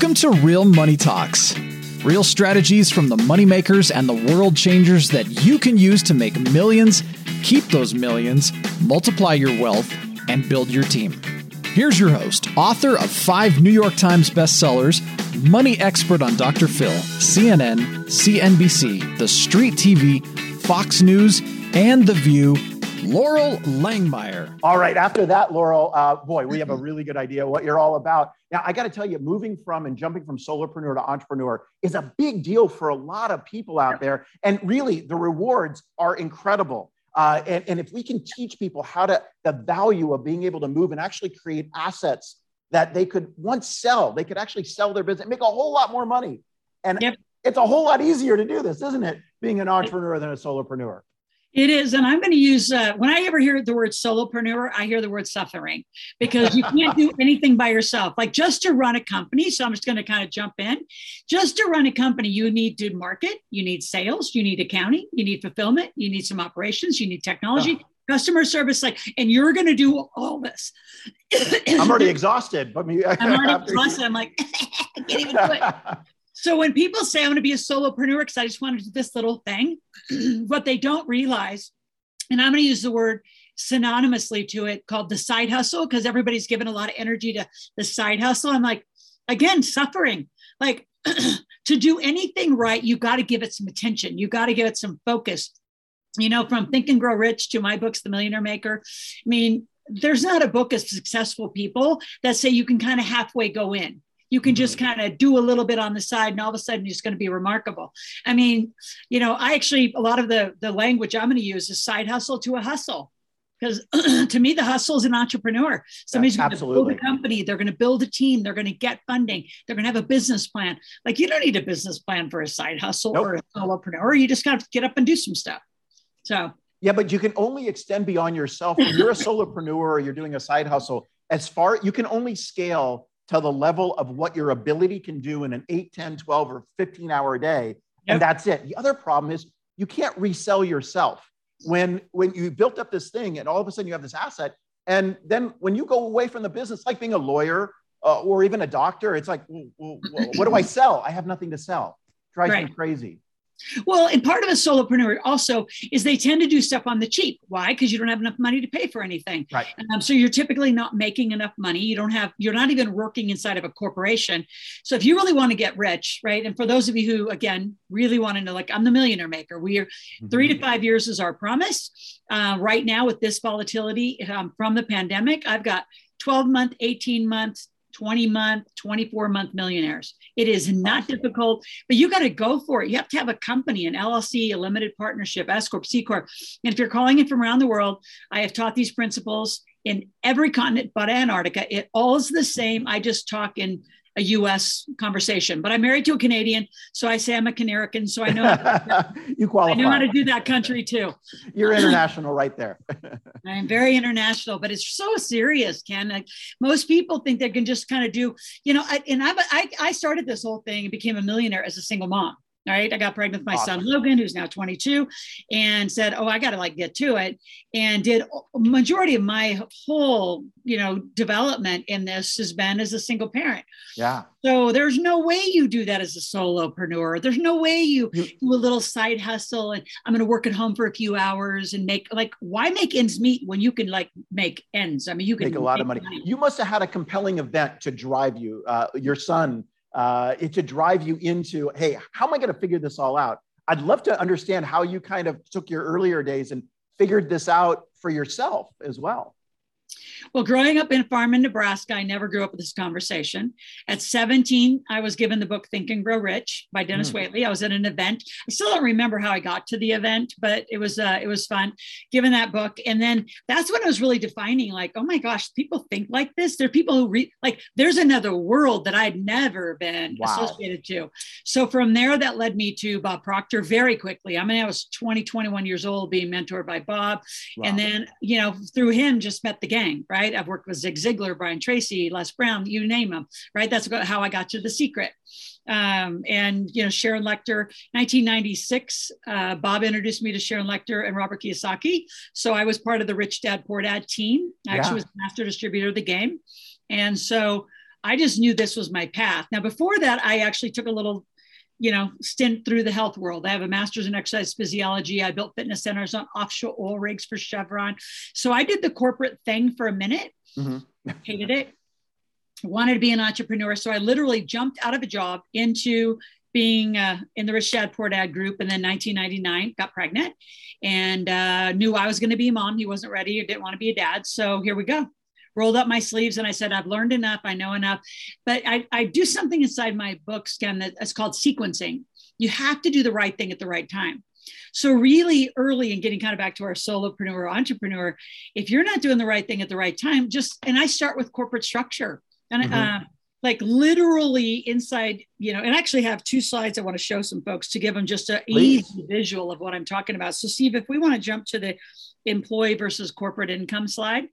Welcome to Real Money Talks. Real strategies from the moneymakers and the world changers that you can use to make millions, keep those millions, multiply your wealth, and build your team. Here's your host, author of five New York Times bestsellers, money expert on Dr. Phil, CNN, CNBC, The Street TV, Fox News, and The View, Loral Langemeier. All right. After that, Loral, uh, boy, we have a really good idea what you're all about. Now, I got to tell you, moving from and jumping from solopreneur to entrepreneur is a big deal for a lot of people out there. And really, the rewards are incredible. Uh, and, and if we can teach people how to, the value of being able to move and actually create assets that they could once sell, they could actually sell their business, make a whole lot more money. And yep. it's a whole lot easier to do this, isn't it? Being an entrepreneur than a solopreneur. It is, and I'm going to use uh, when I ever hear the word solopreneur, I hear the word suffering because you can't do anything by yourself. Like just to run a company, so I'm just going to kind of jump in. Just to run a company, you need to market, you need sales, you need accounting, you need fulfillment, you need some operations, you need technology. Oh customer service like and you're going to do all this i'm already exhausted but me i'm already exhausted i'm like i can't even do it so when people say I'm going to be a solopreneur because I just want to do this little thing, what they don't realize, and I'm going to use the word synonymously to it called the side hustle because everybody's given a lot of energy to the side hustle. I'm like, again, suffering. Like to do anything right, you got to give it some attention. You got to give it some focus. You know, from Think and Grow Rich to my books, The Millionaire Maker. I mean, there's not a book of successful people that say you can kind of halfway go in you can just mm-hmm. kind of do a little bit on the side and all of a sudden it's going to be remarkable. I mean you know i actually a lot of the the language i'm going to use is side hustle to a hustle. Because to me the hustle is an entrepreneur. Somebody's going to build a company they're going to build a team they're going to get funding they're going to have a business plan. Like you don't need a business plan for a side hustle nope. or a solopreneur you just got to get up and do some stuff. So. Yeah but you can only extend beyond yourself. When you're a solopreneur or you're doing a side hustle as far you can only scale to the level of what your ability can do in an 8, 10, 12, or 15 hour day. Yep. And that's it. The other problem is you can't resell yourself. When, when you built up this thing and all of a sudden you have this asset, and then when you go away from the business, like being a lawyer uh, or even a doctor, it's like, well, well, what do I sell? I have nothing to sell. Drives right. me crazy. Well, and part of a solopreneur also is they tend to do stuff on the cheap. Why? Because you don't have enough money to pay for anything. Right. Um, so you're typically not making enough money. You don't have. You're not even working inside of a corporation. So if you really want to get rich, right? And for those of you who, again, really want to know, like I'm the millionaire maker. We are mm-hmm. three to five years is our promise. Uh, right now, with this volatility um, from the pandemic, I've got 12 month, 18 months, 20 month, 24 month millionaires. It is not difficult, but you got to go for it. You have to have a company, an LLC, a limited partnership, S Corp, C Corp. And if you're calling it from around the world, I have taught these principles in every continent but Antarctica. It all is the same. I just talk in a U.S. conversation. But I'm married to a Canadian, so I say I'm a Canarican. So I know you qualify. I know how to do that country too. You're international, right there. I'm very international, but it's so serious, Ken. Like most people think they can just kind of do, you know. I, and I, I, I started this whole thing and became a millionaire as a single mom right? I got pregnant with my awesome. son Logan, who's now 22, and said, "Oh, I got to like get to it," and did majority of my whole, you know, development in this has been as a single parent. Yeah. So there's no way you do that as a solopreneur. There's no way you do a little side hustle and I'm going to work at home for a few hours and make like why make ends meet when you can like make ends? I mean, you can make a lot make of money. money. You must have had a compelling event to drive you. Uh, your son uh, it to drive you into, hey, how am I going to figure this all out? I'd love to understand how you kind of took your earlier days and figured this out for yourself as well. Well, growing up in a farm in Nebraska, I never grew up with this conversation. At 17, I was given the book Think and Grow Rich by Denis mm. Waitley. I was at an event. I still don't remember how I got to the event, but it was uh, it was fun given that book. And then that's when I was really defining like, oh my gosh, people think like this. There are people who read like there's another world that I'd never been wow. associated to. So from there, that led me to Bob Proctor very quickly. I mean, I was 20, 21 years old being mentored by Bob. Wow. And then, you know, through him, just met the gang, right? I've worked with Zig Ziglar, Brian Tracy, Les Brown, you name them, right? That's how I got to The Secret. Um, and, you know, Sharon Lechter. 1996, uh, Bob introduced me to Sharon Lechter and Robert Kiyosaki. So I was part of the Rich Dad Poor Dad team. I yeah. actually was master distributor of the game. And so I just knew this was my path. Now, before that, I actually took a little you know, stint through the health world. I have a master's in exercise physiology. I built fitness centers on offshore oil rigs for Chevron. So I did the corporate thing for a minute, mm-hmm. hated it, wanted to be an entrepreneur. So I literally jumped out of a job into being uh, in the Rich Dad Poor Dad group. And then 1999, got pregnant and uh, knew I was going to be a mom. He wasn't ready or didn't want to be a dad. So here we go rolled up my sleeves and I said, I've learned enough, I know enough. But I, I do something inside my books, Ken, that's called sequencing. You have to do the right thing at the right time. So, really early in getting kind of back to our solopreneur entrepreneur, if you're not doing the right thing at the right time, just and I start with corporate structure. And mm-hmm. uh, like literally inside, you know, and I actually have two slides I want to show some folks to give them just an easy visual of what I'm talking about. So, Steve, if we want to jump to the employee versus corporate income slide.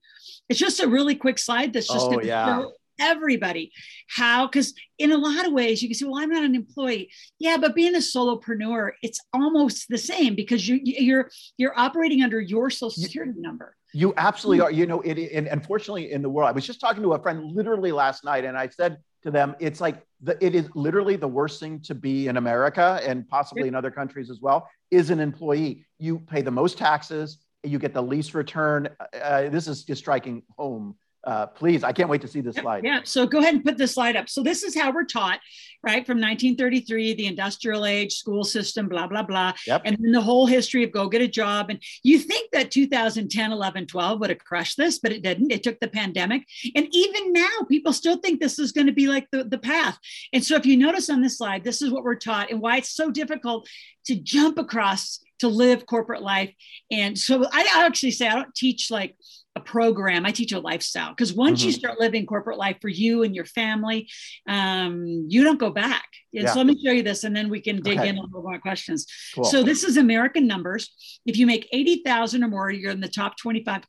It's just a really quick slide that's just oh, yeah. show everybody how because in a lot of ways you can say well i'm not an employee yeah but being a solopreneur it's almost the same because you you're you're operating under your social security number you absolutely are you know it and unfortunately in the world i was just talking to a friend literally last night and i said to them it's like the, it is literally the worst thing to be in america and possibly in other countries as well is an employee you pay the most taxes you get the least return. Uh, this is just striking home. Uh, please, I can't wait to see this slide. Yeah, so go ahead and put this slide up. So this is how we're taught, right? From 1933, the industrial age, school system, blah, blah, blah. Yep. And then the whole history of go get a job. And you think that 2010, 11, 12 would have crushed this, but it didn't. It took the pandemic. And even now, people still think this is going to be like the, the path. And so if you notice on this slide, this is what we're taught and why it's so difficult to jump across to live corporate life. And so I, actually say I don't teach like a program. I teach a lifestyle because once mm-hmm. you start living corporate life for you and your family, um, you don't go back. And yeah. so let me show you this, and then we can dig okay. in a little more questions. Cool. So this is American numbers. If you make eighty thousand or more, you're in the top twenty-five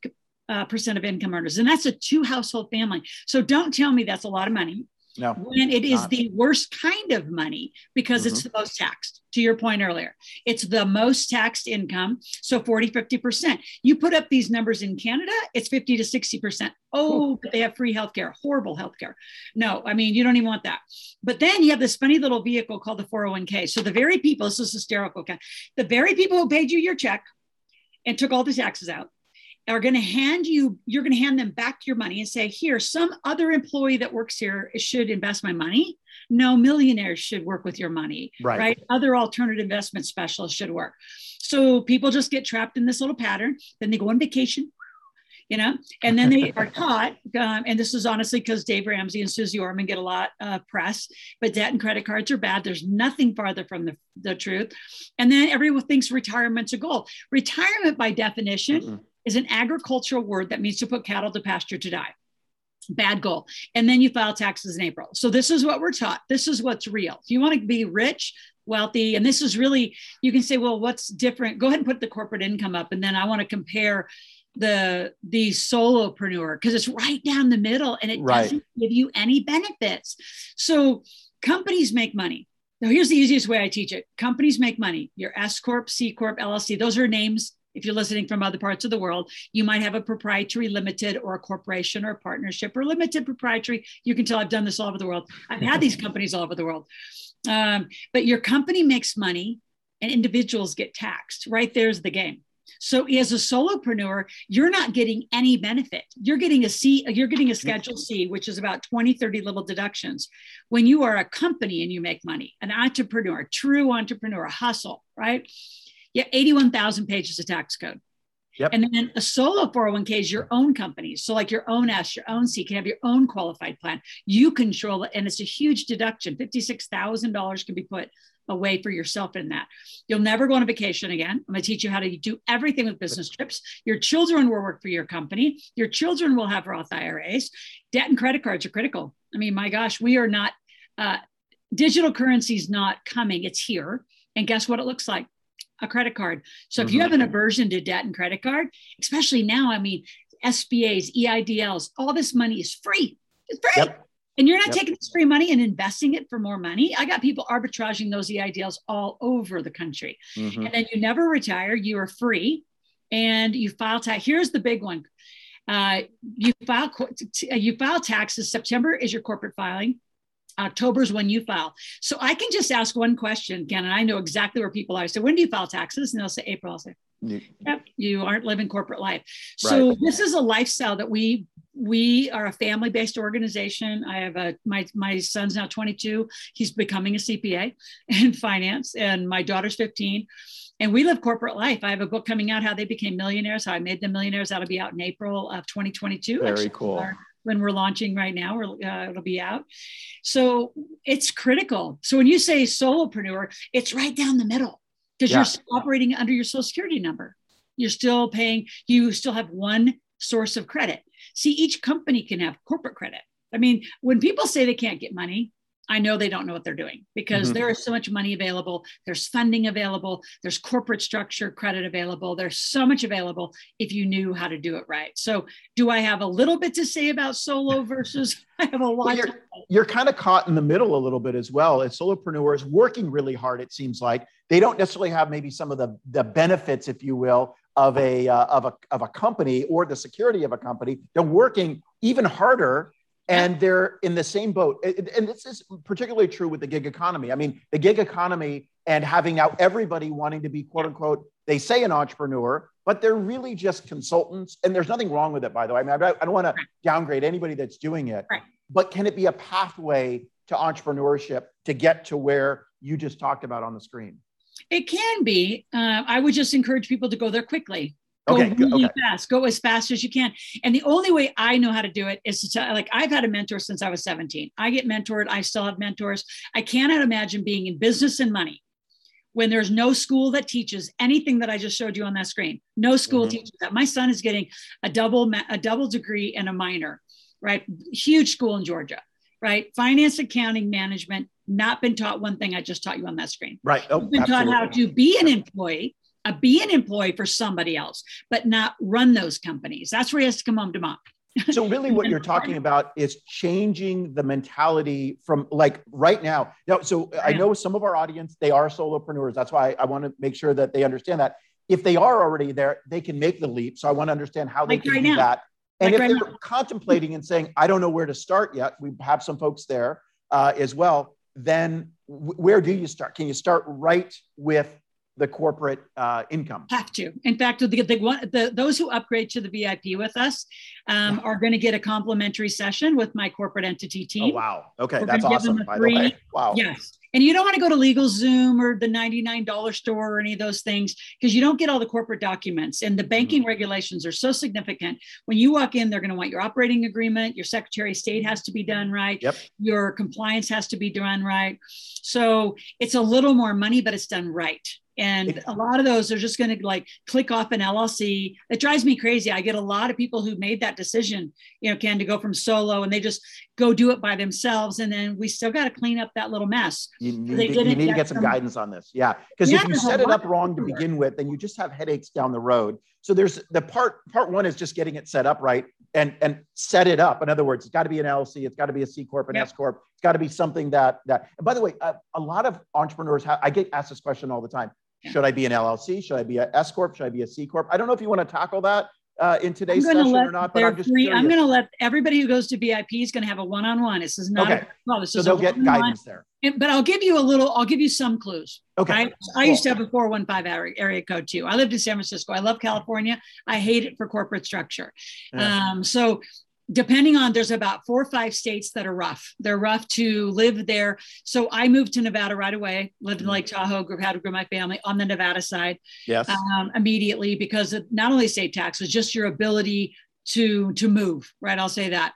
uh, percent of income earners, and that's a two household family. So don't tell me that's a lot of money. No, when it is not. the worst kind of money because mm-hmm. it's the most taxed to your point earlier. It's the most taxed income so 40 50% you put up these numbers in canada it's 50 to 60% oh but they have free healthcare horrible healthcare. No i mean you don't even want that. But then you have this funny little vehicle called the 401k so the very people this is hysterical the very people who paid you your check and took all the taxes out are going to hand you, you're going to hand them back your money and say, here, some other employee that works here should invest my money. No millionaires should work with your money, right? right? Other alternative investment specialists should work. So people just get trapped in this little pattern. Then they go on vacation, you know, and then they are taught. Um, and this is honestly because Dave Ramsey and Suze Orman get a lot of press, but debt and credit cards are bad. There's nothing farther from the, the truth. And then everyone thinks retirement's a goal. Retirement, by definition, mm is an agricultural word that means to put cattle to pasture to die. Bad goal. And then you file taxes in April. So this is what we're taught. This is what's real. If you want to be rich, wealthy, and this is really, you can say, well, what's different? Go ahead and put the corporate income up. And then I want to compare the the solopreneur because it's right down the middle and it right. doesn't give you any benefits. So companies make money. Now, here's the easiest way I teach it. Companies make money. Your S Corp, C Corp, LLC, those are names if you're listening from other parts of the world, you might have a proprietary limited or a corporation or a partnership or limited proprietary. You can tell I've done this all over the world. I've had these companies all over the world. Um, but your company makes money and individuals get taxed. Right there's the game. So as a solopreneur, you're not getting any benefit. You're getting a C, you're getting a schedule C, which is about 20, 30 little deductions. When you are a company and you make money, an entrepreneur, true entrepreneur, a hustle, right? Yeah, 81,000 pages of tax code. Yep. And then a solo 401k is your own company. So, like your own S, your own C, you can have your own qualified plan. You control it, and it's a huge deduction. $56,000 can be put away for yourself in that. You'll never go on a vacation again. I'm going to teach you how to do everything with business trips. Your children will work for your company. Your children will have Roth IRAs. Debt and credit cards are critical. I mean, my gosh, we are not, uh, digital currency is not coming, it's here. And guess what it looks like? A credit card. So if mm-hmm. you have an aversion to debt and credit card, especially now, I mean, SBAs, EIDLs, all this money is free. It's free. Yep. And you're not yep. taking this free money and investing it for more money. I got people arbitraging those EIDLs all over the country. Mm-hmm. And then you never retire, you are free and you file tax. Here's the big one Uh, you file you file taxes. September is your corporate filing. October is when you file. So I can just ask one question, Ken, and I know exactly where people are. So when do you file taxes? And they'll say April. I'll say, yep, you aren't living corporate life. So right. this is a lifestyle that we we are a family-based organization. I have a my my son's now 22. He's becoming a CPA in finance, and my daughter's 15 and we live corporate life. I have a book coming out, How They Became Millionaires, How I Made Them Millionaires. That'll be out in April of 2022. Very actually, cool. When we're launching right now, uh, it'll be out. So it's critical. So when you say solopreneur, it's right down the middle because yeah. you're operating under your social security number. You're still paying, you still have one source of credit. See, each company can have corporate credit. I mean, when people say they can't get money, I know they don't know what they're doing because mm-hmm. there is so much money available. There's funding available. There's corporate structure credit available. There's so much available if you knew how to do it right. So, do I have a little bit to say about solo versus I have a lot? Well, you're, you're kind of caught in the middle a little bit as well. As solopreneurs working really hard, it seems like they don't necessarily have maybe some of the, the benefits, if you will, of a, uh, of, a, of a company or the security of a company. They're working even harder and they're in the same boat. And this is particularly true with the gig economy. I mean, the gig economy and having now everybody wanting to be quote unquote, they say an entrepreneur, but they're really just consultants. And there's nothing wrong with it, by the way. I mean, I don't want to downgrade anybody that's doing it, right. but can it be a pathway to entrepreneurship to get to where you just talked about on the screen? It can be. Uh, I would just encourage people to go there quickly. Go okay, really okay. fast. Go as fast as you can. And the only way I know how to do it is to tell, like I've had a mentor since I was 17. I get mentored. I still have mentors. I cannot imagine being in business and money when there's no school that teaches anything that I just showed you on that screen. No school mm-hmm. teaches that. My son is getting a double a double degree and a minor, right? Huge school in Georgia, right? Finance, accounting, management. Not been taught one thing I just taught you on that screen. Right. Oh, been absolutely. taught how to be an employee uh, be an employee for somebody else, but not run those companies. That's where he has to come home to mom. so really what you're talking about is changing the mentality from like right now now so i know some of our audience they are solopreneurs that's why i want to make sure that they understand that if they are already there they can make the leap so i want to understand how they like can right do now. that and like if right they're now. contemplating and saying i don't know where to start yet we have some folks there uh, as well then w- where do you start can you start right with the corporate uh, income. Have to. In fact, the, the, the, those who upgrade to the VIP with us um, are going to get a complimentary session with my corporate entity team. Oh, wow. Okay. We're That's awesome. By free, the way. Wow. Yes. And you don't want to go to LegalZoom or the $99 store or any of those things because you don't get all the corporate documents. And the banking mm-hmm. regulations are so significant. When you walk in, they're going to want your operating agreement, your Secretary of State has to be done right, yep. your compliance has to be done right. So it's a little more money, but it's done right. And a lot of those are just going to like click off an LLC. It drives me crazy. I get a lot of people who made that decision, you know, can to go from solo and they just go do it by themselves. And then we still got to clean up that little mess. You need, you need to get some, some guidance on this. Yeah. Because yeah, if you set it up wrong to begin with, then you just have headaches down the road. So there's the part, part one is just getting it set up right and, and set it up. In other words, it's got to be an LLC. It's got to be a C Corp, an yep. S Corp. It's got to be something that, that, and by the way, uh, a lot of entrepreneurs have, I get asked this question all the time should I be an LLC? Should I be an S corp? Should I be a C corp? I don't know if you want to tackle that uh, in today's session or not, but I'm just free, I'm going to let everybody who goes to VIP is going to have a one-on-one. This is not okay. a, well, this so they'll get guidance there. And, but I'll give you a little. I'll give you some clues. Okay. I, I used to have a 415 area, area code too. I lived in San Francisco. I love California. I hate it for corporate structure. Yeah. Um, so depending on there's about four or five states that are rough they're rough to live there so i moved to nevada right away lived in lake mm-hmm. tahoe grew, had to grow my family on the nevada side yes um, immediately because of not only state taxes just your ability to to move right i'll say that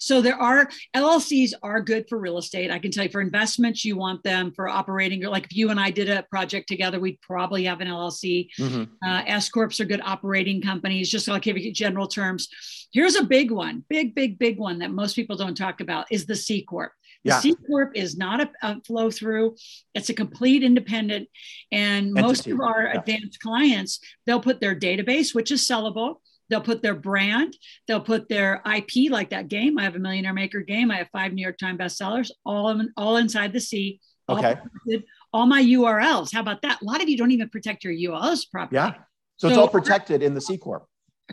so there are LLCs are good for real estate. I can tell you for investments, you want them for operating. Like if you and I did a project together, we'd probably have an LLC. Mm-hmm. Uh, S corps are good operating companies. Just I'll give you general terms. Here's a big one, big, big, big one that most people don't talk about is the C corp. The yeah. C corp is not a, a, flow through; it's a complete independent. And Entity. most of our yeah. advanced clients, they'll put their database, which is sellable They'll put their brand, they'll put their IP, like that game. I have a Millionaire Maker game. I have five New York Times bestsellers, all in, all inside the C. Okay. Protected, all my URLs. How about that? A lot of you don't even protect your URLs properly. Yeah. So, so it's all protected in the C corp.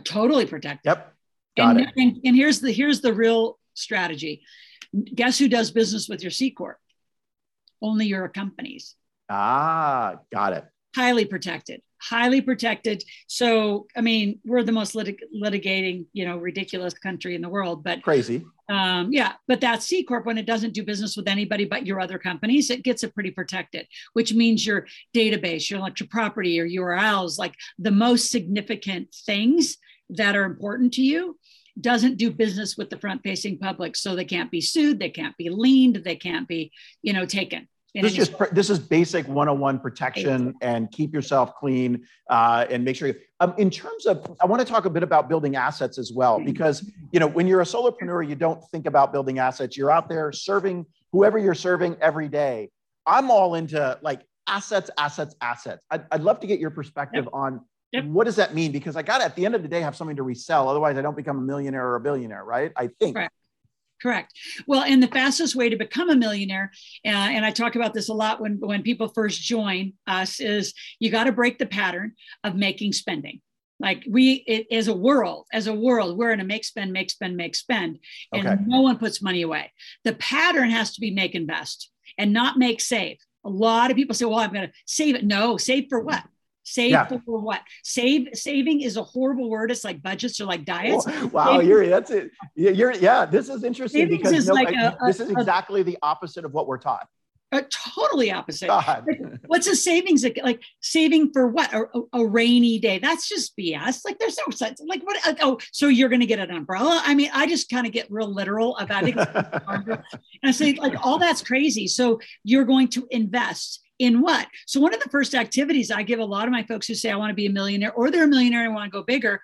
Totally protected. Yep. Got and, and, and here's the here's the real strategy. Guess who does business with your C corp? Only your companies. Ah, got it. Highly protected highly protected. So, I mean, we're the most litig- litigating, you know, ridiculous country in the world, but crazy. Um, yeah, but that C corp, when it doesn't do business with anybody but your other companies, it gets it pretty protected, which means your database, your intellectual property, your URLs, like the most significant things that are important to you doesn't do business with the front facing public so they can't be sued they can't be leaned they can't be you know taken this is just this is basic 101 protection and keep yourself clean uh, and make sure you, um, in terms of i want to talk a bit about building assets as well because you know when you're a solopreneur you don't think about building assets. You're out there serving whoever you're serving every day. I'm all into like assets assets assets. I'd, I'd love to get your perspective yep. on Yep. What does that mean? Because I got to, at the end of the day, have something to resell. Otherwise, I don't become a millionaire or a billionaire, right? I think. Right. Correct. Well, and the fastest way to become a millionaire, uh, and I talk about this a lot when, when people first join us, is you got to break the pattern of making spending. Like we, it, as a world, as a world, we're in a make, spend, make, spend, make, spend, and okay. no one puts money away. The pattern has to be make, invest, and not make, save. A lot of people say, "Well, I'm going to save it." No, save for what? Save yeah. for what? Save saving is a horrible word. It's like budgets or like diets. Oh, wow, saving, you're that's it. You're yeah. This is interesting because is no, like a, this is exactly a, the opposite of what we're taught. A totally opposite. Like, what's a savings like? Saving for what? A, a, rainy day? That's just BS. Like there's no sense. Like what? Oh, so you're going to get an umbrella? I mean, I just kind of get real literal about it, and I say like all that's crazy. So you're going to invest in what? So one of the first activities I give a lot of my folks who say I want to be a millionaire or they're a millionaire and want to go bigger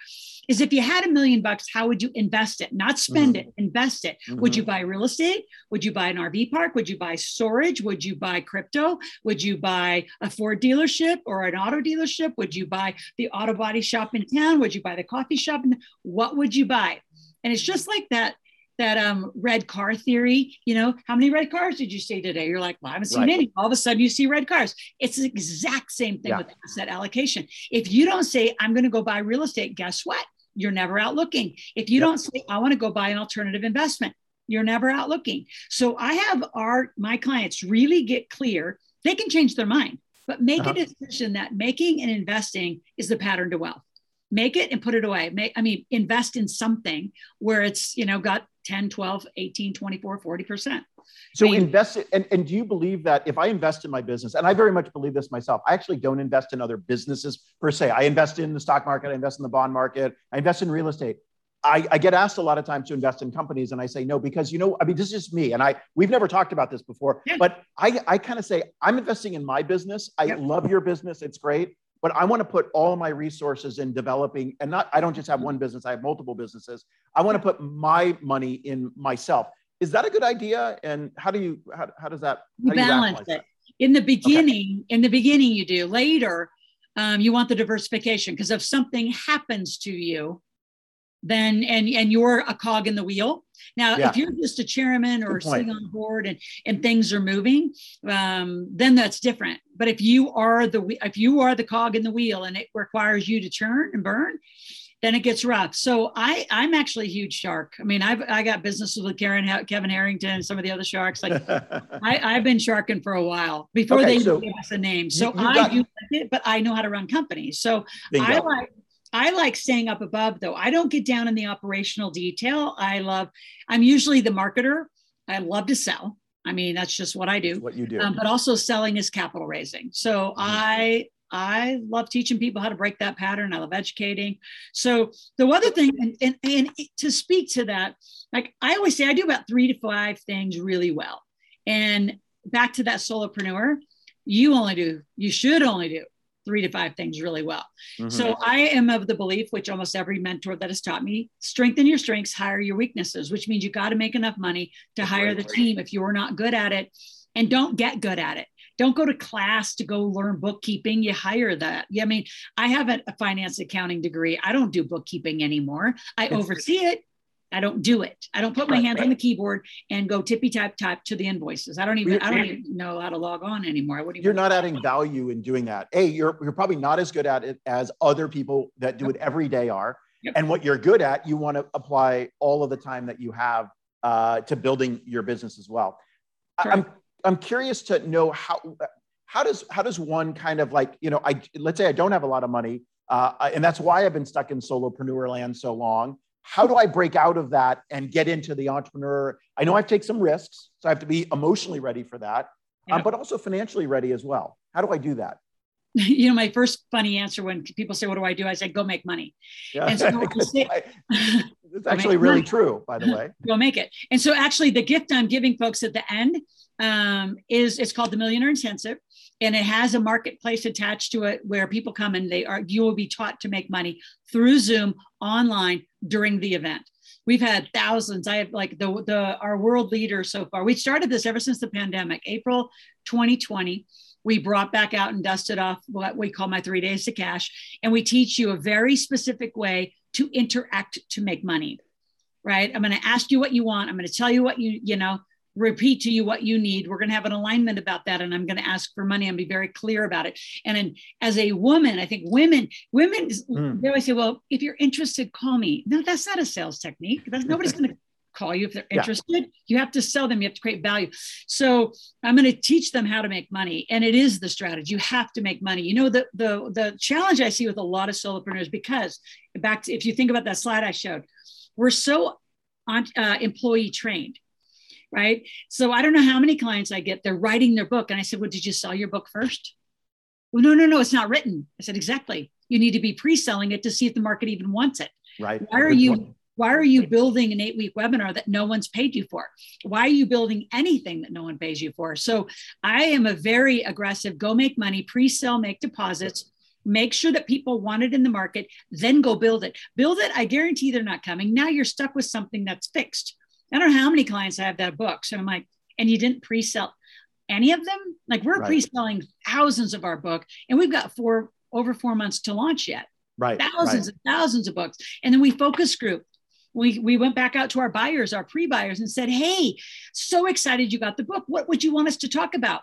is if you had a million bucks, how would you invest it? Not spend mm-hmm. it, invest it. Mm-hmm. Would you buy real estate? Would you buy an RV park? Would you buy storage? Would you buy crypto? Would you buy a Ford dealership or an auto dealership? Would you buy the auto body shop in town? Would you buy the coffee shop? What would you buy? And it's just like that that um, red car theory. You know, how many red cars did you see today? You're like, well, I haven't seen right. any. All of a sudden, you see red cars. It's the exact same thing yeah. with asset allocation. If you don't say, I'm going to go buy real estate, guess what? You're never out looking. If you yep. don't say, I want to go buy an alternative investment, you're never out looking. So I have our my clients really get clear. They can change their mind, but make uh-huh. a decision that making and investing is the pattern to wealth make it and put it away make i mean invest in something where it's you know got 10 12 18 24 40% so invest it, and, and do you believe that if I invest in my business, and I very much believe this myself, I actually don't invest in other businesses per se. I invest in the stock market, I invest in the bond market, I invest in real estate. I, I, get asked a lot of times to invest in companies, and I say no because you know, I mean, this is me, and I we've never talked about this before, yeah. but I I kind of say I'm investing in my business. I yep. love your business; it's great but I want to put all my resources in developing and not I don't just have one business, I have multiple businesses. I want to put my money in myself. Is that a good idea? And how do you how, how does that how balance it? That? In the beginning, okay. in the beginning you do. Later, um, you want the diversification because if something happens to you, then and and you're a cog in the wheel. Now yeah. if you're just a chairman or sitting on board and and things are moving um, then that's different. But if you are the if you are the cog in the wheel and it requires you to churn and burn then it gets rough. So i i'm actually a huge shark. I mean i've i got businesses with karen kevin harrington and some of the other sharks. Like I, i've been sharking for a while before okay, they so gave us a name. so i got, do like it but i know how to run companies. So i like I like staying up above though. I don't get down in the operational detail. I love, I'm usually the marketer. I love to sell. I mean, that's just what I do. What you do. Um, but also selling is capital raising. So mm-hmm. I I love teaching people how to break that pattern. I love educating. So the other thing, and, and, and to speak to that, like I always say, I do about three to five things really well. And back to that solopreneur, you only do, you should only do three to five things really well. Mm-hmm. So I am of the belief, which almost every mentor that has taught me, strengthen your strengths, hire your weaknesses, which means you got to make enough money to hire the team if you're not good at it and don't get good at it. Don't go to class to go learn bookkeeping. You hire that. Yeah, I mean, I have a finance accounting degree. I don't do bookkeeping anymore. I oversee it I don't do it. I don't put my hands right. on the keyboard and go tippy tap tap to the invoices. I don't even I don't even know how to log on anymore. I wouldn't you're not adding value in doing that. A, you're you're probably not as good at it as other people that do it every day are. Yep. And what you're good at, you want to apply all of the time that you have uh, to building your business as well. I'm I'm curious to know how how does how does one kind of like you know I let's say I don't have a lot of money uh, and that's why I've been stuck in solopreneur land so long. How do I break out of that and get into the entrepreneur? I know I have to take some risks, so I have to be emotionally ready for that, yeah. um, but also financially ready as well. How do I do that? you know, my first funny answer when people say, "What do I do?" I say, "Go make money." Yeah, and so say, it's actually really money. true, by the way. Go make it. And so, actually, the gift I'm giving folks at the end um, is it's called the Millionaire Intensive, and it has a marketplace attached to it where people come and they are you will be taught to make money through Zoom online during the event. We've had thousands. I have like the the our world leader so far. We started this ever since the pandemic, April 2020 we brought back out and dusted off what we call my three days to cash. And we teach you a very specific way to interact to make money, right? I'm going to ask you what you want. I'm going to tell you what you, you know, repeat to you what you need. We're going to have an alignment about that. And I'm going to ask for money and be very clear about it. And in, as a woman, I think women, women, mm. they always say, well, if you're interested, call me. No, that's not a sales technique. That's nobody's going to call you if they're interested. Yeah. You have to sell them, you have to create value. So I'm going to teach them how to make money. And it is the strategy. You have to make money. You know, the the the challenge I see with a lot of solopreneurs, because back to if you think about that slide I showed, we're so on, uh, employee trained. Right. So I don't know how many clients I get, they're writing their book. And I said, Well, did you sell your book first? Well, no, no, no, it's not written. I said, Exactly. You need to be pre selling it to see if the market even wants it. Right. Why are Good you why are you building an eight week webinar that no one's paid you for? Why are you building anything that no one pays you for? So I am a very aggressive go make money, pre sell, make deposits. Make sure that people want it in the market, then go build it. Build it. I guarantee they're not coming. Now you're stuck with something that's fixed. I don't know how many clients I have that book. So I'm like, and you didn't pre sell any of them? Like we're right. pre selling thousands of our book, and we've got four over four months to launch yet. Right. Thousands right. and thousands of books. And then we focus group we, we went back out to our buyers, our pre-buyers, and said, "Hey, so excited you got the book. What would you want us to talk about?"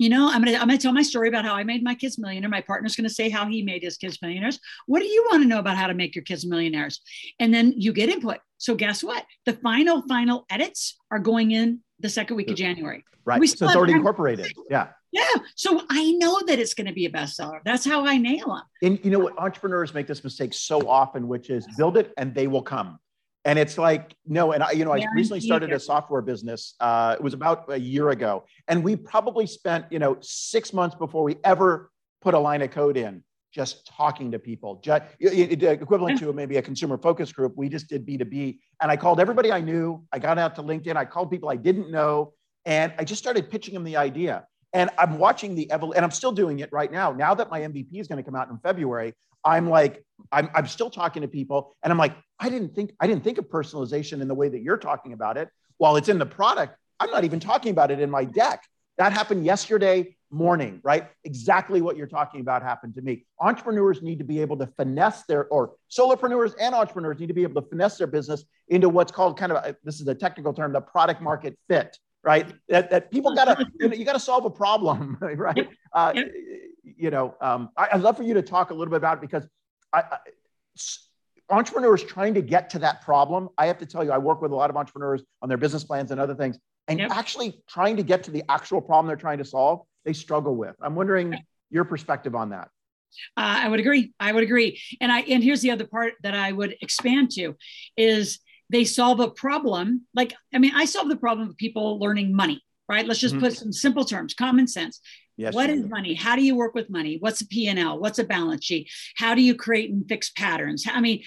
You know, I'm gonna I'm gonna tell my story about how I made my kids millionaire. My partner's gonna say how he made his kids millionaires. What do you want to know about how to make your kids millionaires? And then you get input. So guess what? The final final edits are going in the second week of January. Right. so it's already incorporated. Yeah. Yeah. So I know that it's going to be a bestseller. That's how I nail them. And you know what? Entrepreneurs make this mistake so often, which is build it and they will come. And it's like, no, and I, you know, I recently started a software business. Uh, it was about a year ago. And we probably spent, you know, six months before we ever put a line of code in, just talking to people, just equivalent to maybe a consumer focus group. We just did B2B. And I called everybody I knew. I got out to LinkedIn. I called people I didn't know. And I just started pitching them the idea. And I'm watching the evolution, and I'm still doing it right now. Now that my MVP is going to come out in February, I'm like, I'm, I'm still talking to people, and I'm like, I didn't think I didn't think of personalization in the way that you're talking about it. While it's in the product, I'm not even talking about it in my deck. That happened yesterday morning, right? Exactly what you're talking about happened to me. Entrepreneurs need to be able to finesse their, or solopreneurs and entrepreneurs need to be able to finesse their business into what's called kind of, a, this is a technical term, the product market fit, right? That, that people gotta, you gotta solve a problem, right? Uh, you know, um, I, would love for you to talk a little bit about it because I, I, entrepreneurs trying to get to that problem. I have to tell you, I work with a lot of entrepreneurs on their business plans and other things, and yep. actually trying to get to the actual problem they're trying to solve, they struggle with. I'm wondering your perspective on that. Uh, I would agree. I would agree. And I and here's the other part that I would expand to is they solve a problem. Like I mean, I solve the problem of people learning money. Right. Let's just mm-hmm. put some simple terms, common sense. Yes, what is money? How do you work with money? What's a P&L? What's a balance sheet? How do you create and fix patterns? I mean,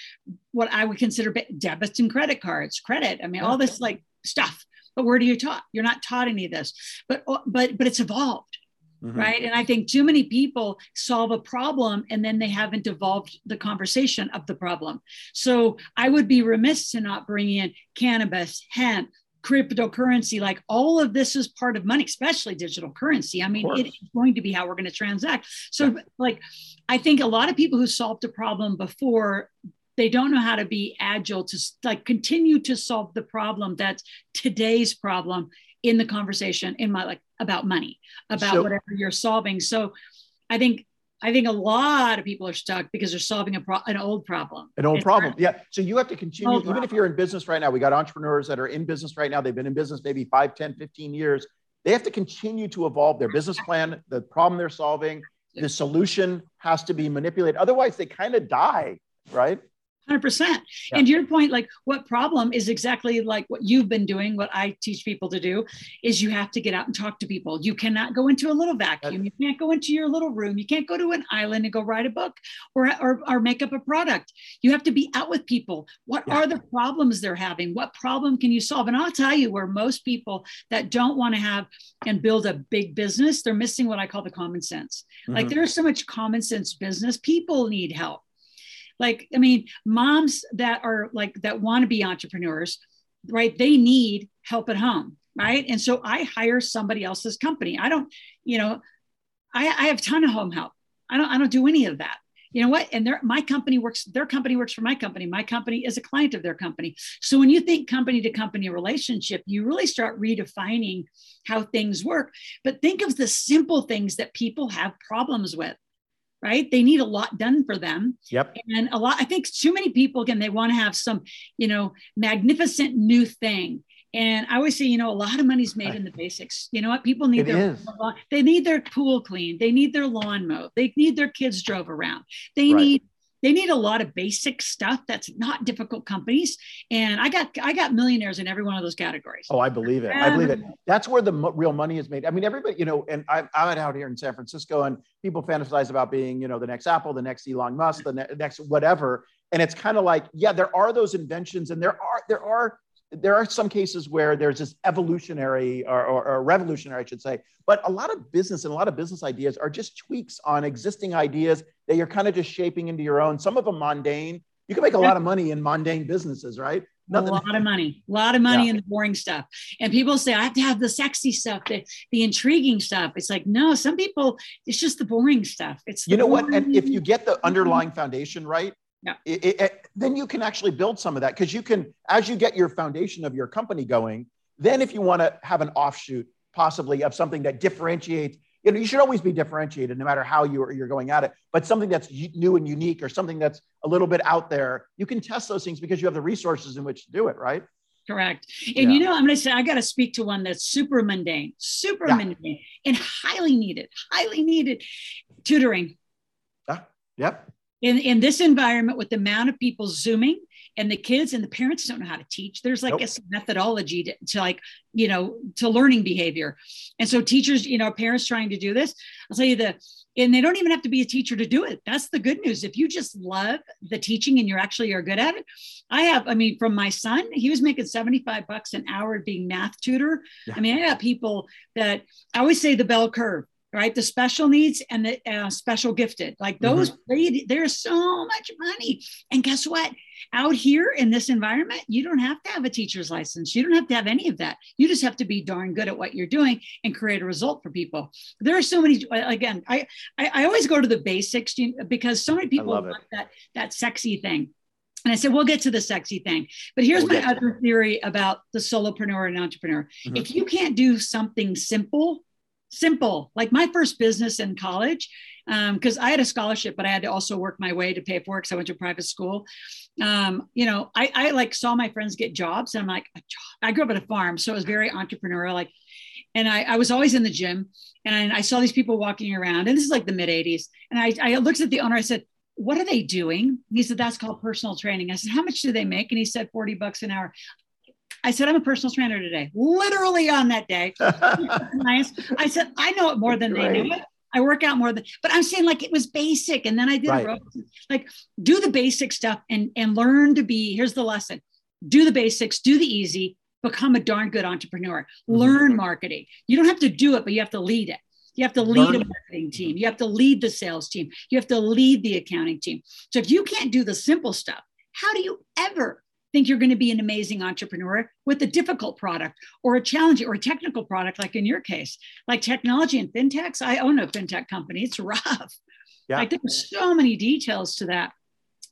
what I would consider debits and credit cards, credit. I mean, all this like stuff. But where do you taught? You're not taught any of this. But but but it's evolved. Mm-hmm. Right. And I think too many people solve a problem and then they haven't evolved the conversation of the problem. So I would be remiss to not bring in cannabis, hemp, cryptocurrency, like all of this is part of money, especially digital currency. I mean, it's going to be how we're going to transact. So, yeah. like, I think a lot of people who solved a problem before they don't know how to be agile to like continue to solve the problem that's today's problem in the conversation in my like about money about so, whatever you're solving so i think I think a lot of people are stuck because they're solving a pro- an old problem. An old It's problem. not- Yeah. So you have to continue, Old even if you're in business right now, we got entrepreneurs that are in business right now. They've been in business maybe 5, 10, 15 years. They have to continue to evolve their business plan, the problem they're solving, the solution has to be manipulated. Otherwise, they kind of die, right? 100%. Yeah. And your point, like what problem is exactly like what you've been doing, what I teach people to do is you have to get out and talk to people. You cannot go into a little vacuum. You can't go into your little room. You can't go to an island and go write a book or, or, or make up a product. You have to be out with people. What Yeah. are the problems they're having? What problem can you solve? And I'll tell you where most people that don't want to have and build a big business, they're missing what I call the common sense. Like Mhm. there's so much common sense business. People need help like i mean moms that are like that want to be entrepreneurs right they need help at home right? And so i hire somebody else's company. I don't you know i, I have a ton of home help. I don't i don't do any of that. You know what? And their my company works their company works for my company. My company is a client of their company. So when you think company to company relationship you really start redefining how things work. But think of the simple things that people have problems with right? They need a lot done for them. Yep. and a lot i think too many people again they want to have some you know magnificent new thing. And i always say you know a lot of money's made in the basics. You know what? People need It their is. they need their pool cleaned. They need their lawn mowed. They need their kids drove around. They Right. need they need a lot of basic stuff that's not difficult companies and i got i got millionaires in every one of those categories Oh, I believe it. I believe it. Um, that's where the mo- real money is made. I mean, everybody, you know, and I'm, I'm out here in San Francisco and people fantasize about being, you know, the next Apple, the next Elon Musk, the ne- next whatever. And it's kind of like, yeah, there are those inventions and there are, there are, there are some cases where there's this evolutionary or, or, or revolutionary, I should say. But a lot of business and a lot of business ideas are just tweaks on existing ideas that you're kind of just shaping into your own. Some of them mundane. You can make a lot of money in mundane businesses, right? a lot of money, a lot of money in the boring stuff. And people say, I have to have the sexy stuff, the, the intriguing stuff. It's like, no, some people, it's just the boring stuff. It's you know what and if you get the underlying foundation right Yeah. it, it- it- then you can actually build some of that because you can as you get your foundation of your company going then if you want to have an offshoot possibly of something that differentiates you know you should always be differentiated no matter how you're, you're going at it but something that's new and unique or something that's a little bit out there you can test those things because you have the resources in which to do it right Correct. And Yeah. you know, I'm going to say, I got to speak to one that's super mundane, super Yeah. mundane, and highly needed, highly needed tutoring. Yeah. yep In, in this environment, with the amount of people Zooming and the kids and the parents don't know how to teach, there's like Nope. a methodology to, to like, you know, to learning behavior. And so teachers, you know, parents trying to do this, I'll tell you the, and they don't even have to be a teacher to do it. That's the good news. If you just love the teaching and you're actually are good at it, I have, I mean, from my son, he was making 75 bucks an hour being math tutor. Yeah. I mean, I got people that I always say the bell curve, right? The special needs and the uh, special gifted, like those, they, there's so much money. And guess what? Out here in this environment, you don't have to have a teacher's license. You don't have to have any of that. You just have to be darn good at what you're doing and create a result for people. There are so many, again, I, I, I always go to the basics because so many people it. want that, that sexy thing. And I said, we'll get to the sexy thing. But here's We'll my other theory about the solopreneur and entrepreneur. Mhm. If you can't do something simple, simple, like my first business in college, because I had a scholarship, but I had to also work my way to pay for it because I went to private school. Um, you know, I, I like saw my friends get jobs, and I'm like. I grew up at a farm, so it was very entrepreneurial. Like, and I, I was always in the gym, and I, I saw these people walking around, and this is like the mid '80s, and I, I looked at the owner. I said, "What are they doing?" He said, "That's called personal training." I said, "How much do they make?" And he said, 40 bucks an hour." I said, I'm a personal trainer today, literally on that day. Nice. I said, I know it more than they Great. know it. I work out more than, but I'm saying like it was basic. And then I did Right. like do the basic stuff and and learn to be. Here's the lesson: do the basics, do the easy, become a darn good entrepreneur. Mhm. Learn marketing. You don't have to do it, but you have to lead it. You have to lead Learn- a marketing team. You have to lead the sales team. You have to lead the accounting team. So if you can't do the simple stuff, how do you ever think you're going to be an amazing entrepreneur with a difficult product or a challenging or a technical product, like in your case, like technology and fintechs? I own a fintech company. It's rough. Yeah. Like there's so many details to that.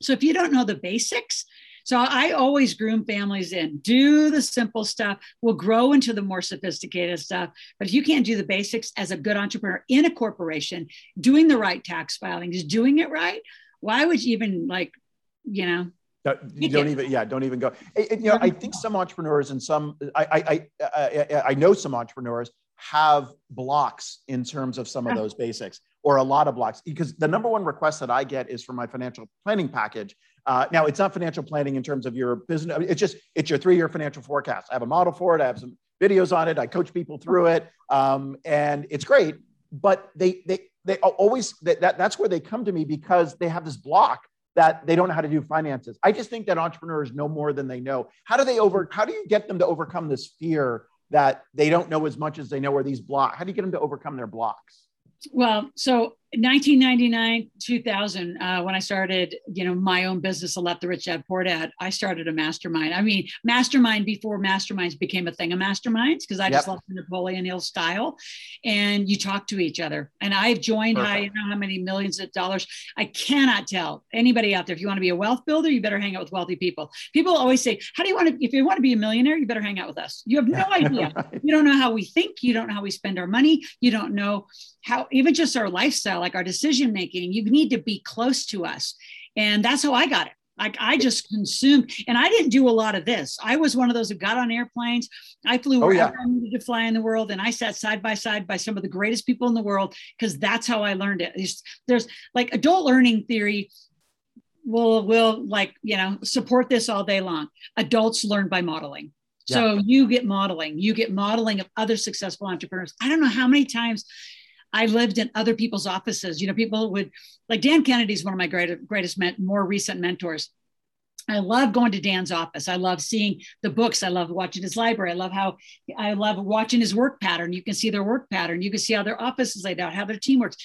So if you don't know the basics, So I always groom families in do the simple stuff. We'll grow into the more sophisticated stuff. But if you can't do the basics as a good entrepreneur in a corporation, doing the right tax filing, filings, doing it right, why would you even like, you know, you don't even, yeah, don't even go. And, you know, I think some entrepreneurs and some, I, I, I, I know some entrepreneurs have blocks in terms of some of those basics or a lot of blocks because the number one request that I get is for my financial planning package. Uh, now it's not financial planning in terms of your business. It's just, it's your three-year financial forecast. I have a model for it. I have some videos on it. I coach people through it. Um, and it's great, but they, they, they always, that, that's where they come to me because they have this block that they don't know how to do finances. I just think that entrepreneurs know more than they know. How do they over how do you get them to overcome this fear that they don't know as much as they know or these blocks? How do you get them to overcome their blocks? Well, so 1999 2000 uh, when i started you know my own business let the rich dad poor dad i started a mastermind. I mean mastermind before masterminds became a thing of masterminds because i yep. just love the napoleon hill style. And you talk to each other. And i've joined Perfect. i don't know how many millions of dollars. I cannot tell anybody out there if you want to be a wealth builder you better hang out with wealthy people. People always say how do you want to if you want to be a millionaire you better hang out with us. You have no idea. Right. you don't know how we think you don't know how we spend our money you don't know how even just our lifestyle like our decision making you need to be close to us and that's how i got it like I just consumed, and I didn't do a lot of this. I was one of those who got on airplanes. I flew wherever oh, yeah. I needed to fly in the world, and I sat side by side by some of the greatest people in the world because that's how I learned it. There's, there's like adult learning theory will will like you know support this all day long. Adults learn by modeling. Yeah. So you get modeling, you get modeling of other successful entrepreneurs. I don't know how many times I lived in other people's offices. You know, people would like Dan Kennedy is one of my greatest, greatest, more recent mentors. I love going to Dan's office. I love seeing the books. I love watching his library. I love how I love watching his work pattern. You can see their work pattern. You can see how their office is laid out, how their team works.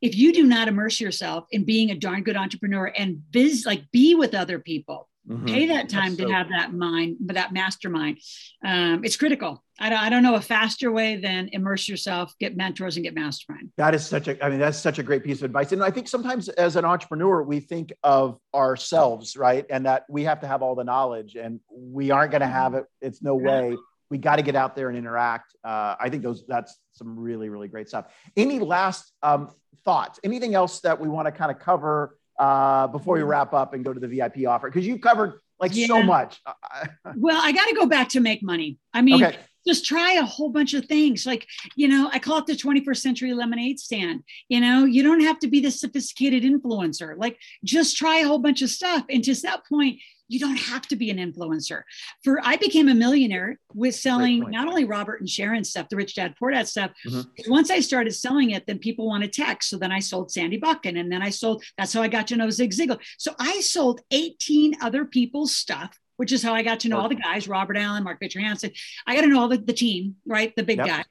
If you do not immerse yourself in being a darn good entrepreneur and biz, like be with other people, Mm-hmm. Pay that time to have that mind, but that mastermind. Um, it's critical. I don't, I don't know a faster way than immerse yourself, get mentors, and get mastermind. That is such a, I mean, that's such a great piece of advice. And I think sometimes as an entrepreneur, we think of ourselves, right? And that we have to have all the knowledge and we aren't going to have it. It's no way. We got to get out there and interact. Uh, I think those, that's some really, really great stuff. Any last um, thoughts? Anything else that we want to kind of cover? Uh, before we wrap up and go to the VIP offer? Because you covered like yeah. so much. well, I got to go back to make money. I mean, okay. just try a whole bunch of things. Like, you know, I call it the 21st century lemonade stand. You know, you don't have to be the sophisticated influencer. Like, just try a whole bunch of stuff. And to that point, you don't have to be an influencer. For I became a millionaire with selling not only Robert and Sharon stuff, the Rich Dad Poor Dad stuff. Mm-hmm. Once I started selling it, then people wanted text. So then I sold Sandy Buchan, and then I sold. That's how I got to know Zig Ziglar. So I sold 18 other people's stuff. Which is how I got to know all the guys, Robert Allen, Mark Victor Hansen. I got to know all the, the team, right? The big yep. guys,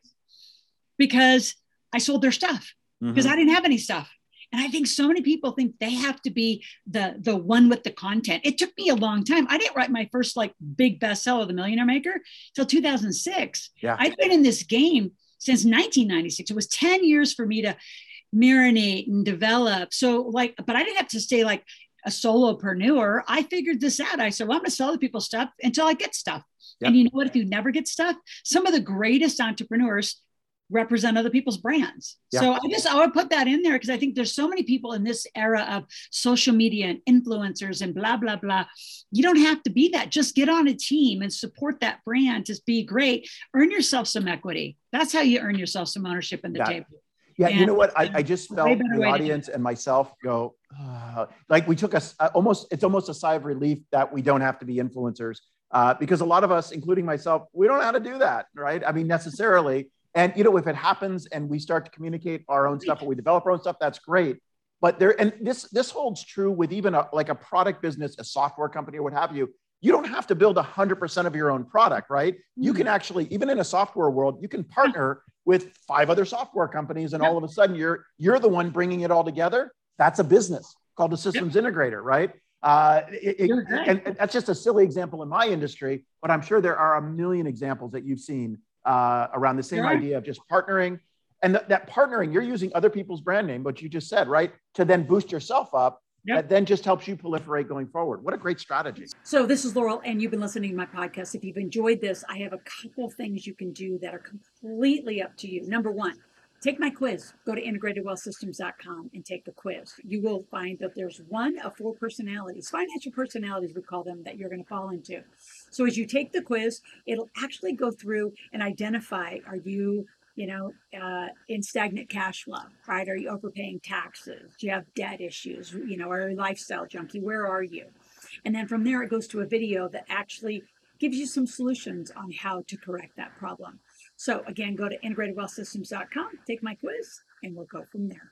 because I sold their stuff because mm-hmm. I didn't have any stuff. And I think so many people think they have to be the the one with the content. It took me a long time. I didn't write my first like big bestseller, The Millionaire Maker, till 2006. Yeah. I've been in this game since 1996. It was 10 years for me to marinate and develop. So like, but I didn't have to stay like a solopreneur. I figured this out. I said, well, I'm gonna sell other people stuff until I get stuff. Yep. And you know what? If you never get stuff, some of the greatest entrepreneurs represent other people's brands. Yeah. So I just I would put that in there because I think there's so many people in this era of social media and influencers and blah blah blah. You don't have to be that. Just get on a team and support that brand to be great. Earn yourself some equity. That's how you earn yourself some ownership in the table. Yeah, and, you know what? I, I just felt the audience and myself go uh, like we took us almost. It's almost a sigh of relief that we don't have to be influencers uh, because a lot of us, including myself, we don't know how to do that, right? I mean, necessarily. And you know, if it happens and we start to communicate our own stuff or we develop our own stuff, that's great. But there, and this this holds true with even a, like a product business, a software company, or what have you. You don't have to build 100% of your own product, right? Mm-hmm. You can actually, even in a software world, you can partner with five other software companies, and all of a sudden you're you're the one bringing it all together. That's a business called a systems yep. integrator, right? Uh, it, it, and that's just a silly example in my industry, but I'm sure there are a million examples that you've seen uh, around the same idea of just partnering. And th- that partnering, you're using other people's brand name, but you just said, right, to then boost yourself up. Yep. that then just helps you proliferate going forward. What a great strategy. So this is Loral, and you've been listening to my podcast. If you've enjoyed this, I have a couple things you can do that are completely up to you. Number one, take my quiz. Go to integratedwealthsystems.com and take the quiz. You will find that there's one of four personalities, financial personalities, we call them, that you're going to fall into. So as you take the quiz, it'll actually go through and identify are you you know, uh, in stagnant cash flow, right? Are you overpaying taxes? Do you have debt issues? You know, are you a lifestyle junkie? Where are you? And then from there, it goes to a video that actually gives you some solutions on how to correct that problem. So again, go to integratedwealthsystems.com, take my quiz, and we'll go from there.